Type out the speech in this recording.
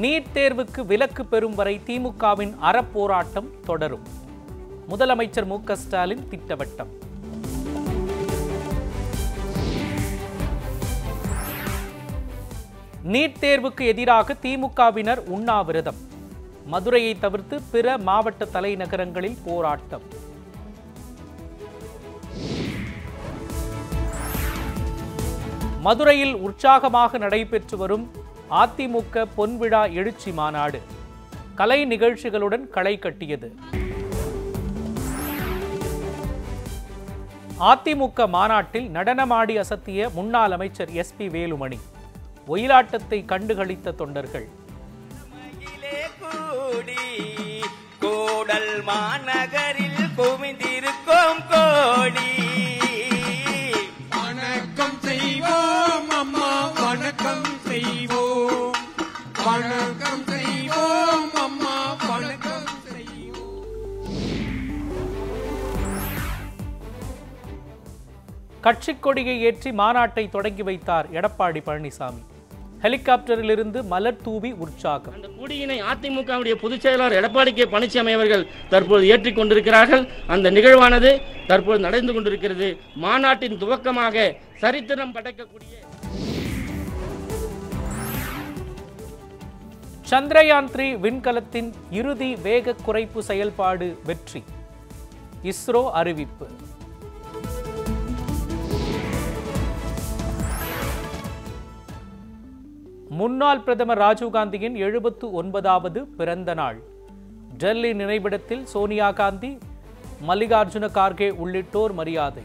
NEET தேர்வுக்கு விலக்கு பெறும் வரை திமுகவின் அறப்போராட்டம் தொடரும். முதலமைச்சர் மு ஸ்டாலின் திட்டவட்டம். நீட் தேர்வுக்கு எதிராக திமுகவினர் உண்ணாவிரதம். மதுரையை தவிர்த்து பிற மாவட்ட தலைநகரங்களில் போராட்டம். மதுரையில் உற்சாகமாக நடைபெற்று வரும் அதிமுக பொன்விழா எழுச்சி மாநாடு. கலை நிகழ்ச்சிகளுடன் களை கட்டியது. அதிமுக மாநாட்டில் நடனமாடி அசத்திய முன்னாள் அமைச்சர் எஸ் பி வேலுமணி. ஒயிலாட்டத்தை கண்டுகளித்த தொண்டர்கள். கூடி மாநகரில் வணக்கம் செய்வோம் அம்மா வணக்கம் செய்வோம். கட்சிக் கொடியை ஏற்றி மாநாட்டை தொடங்கி வைத்தார் எடப்பாடி பழனிசாமி. ஹெலிகாப்டரிலிருந்து மலர் தூவி உற்சாகம். அந்த கொடியினை அதிமுகவுடைய பொதுச் செயலாளர் எடப்பாடி கே. பழனிசாமி அவர்கள் தற்போது ஏற்றிக் கொண்டிருக்கிறார்கள். அந்த நிகழ்வானது தற்போது நடந்து கொண்டிருக்கிறது. மாநாட்டின் துவக்கமாக சரித்திரம் படைக்கக்கூடிய சந்திரயான் த்ரீ விண்கலத்தின் இறுதி வேக குறைப்பு செயல்பாடு வெற்றி. இஸ்ரோ அறிவிப்பு. முன்னாள் பிரதமர் ராஜீவ்காந்தியின் எழுபத்து ஒன்பதாவது பிறந்த நாள். டெல்லி நினைவிடத்தில் சோனியா காந்தி மல்லிகார்ஜுன கார்கே உள்ளிட்டோர் மரியாதை.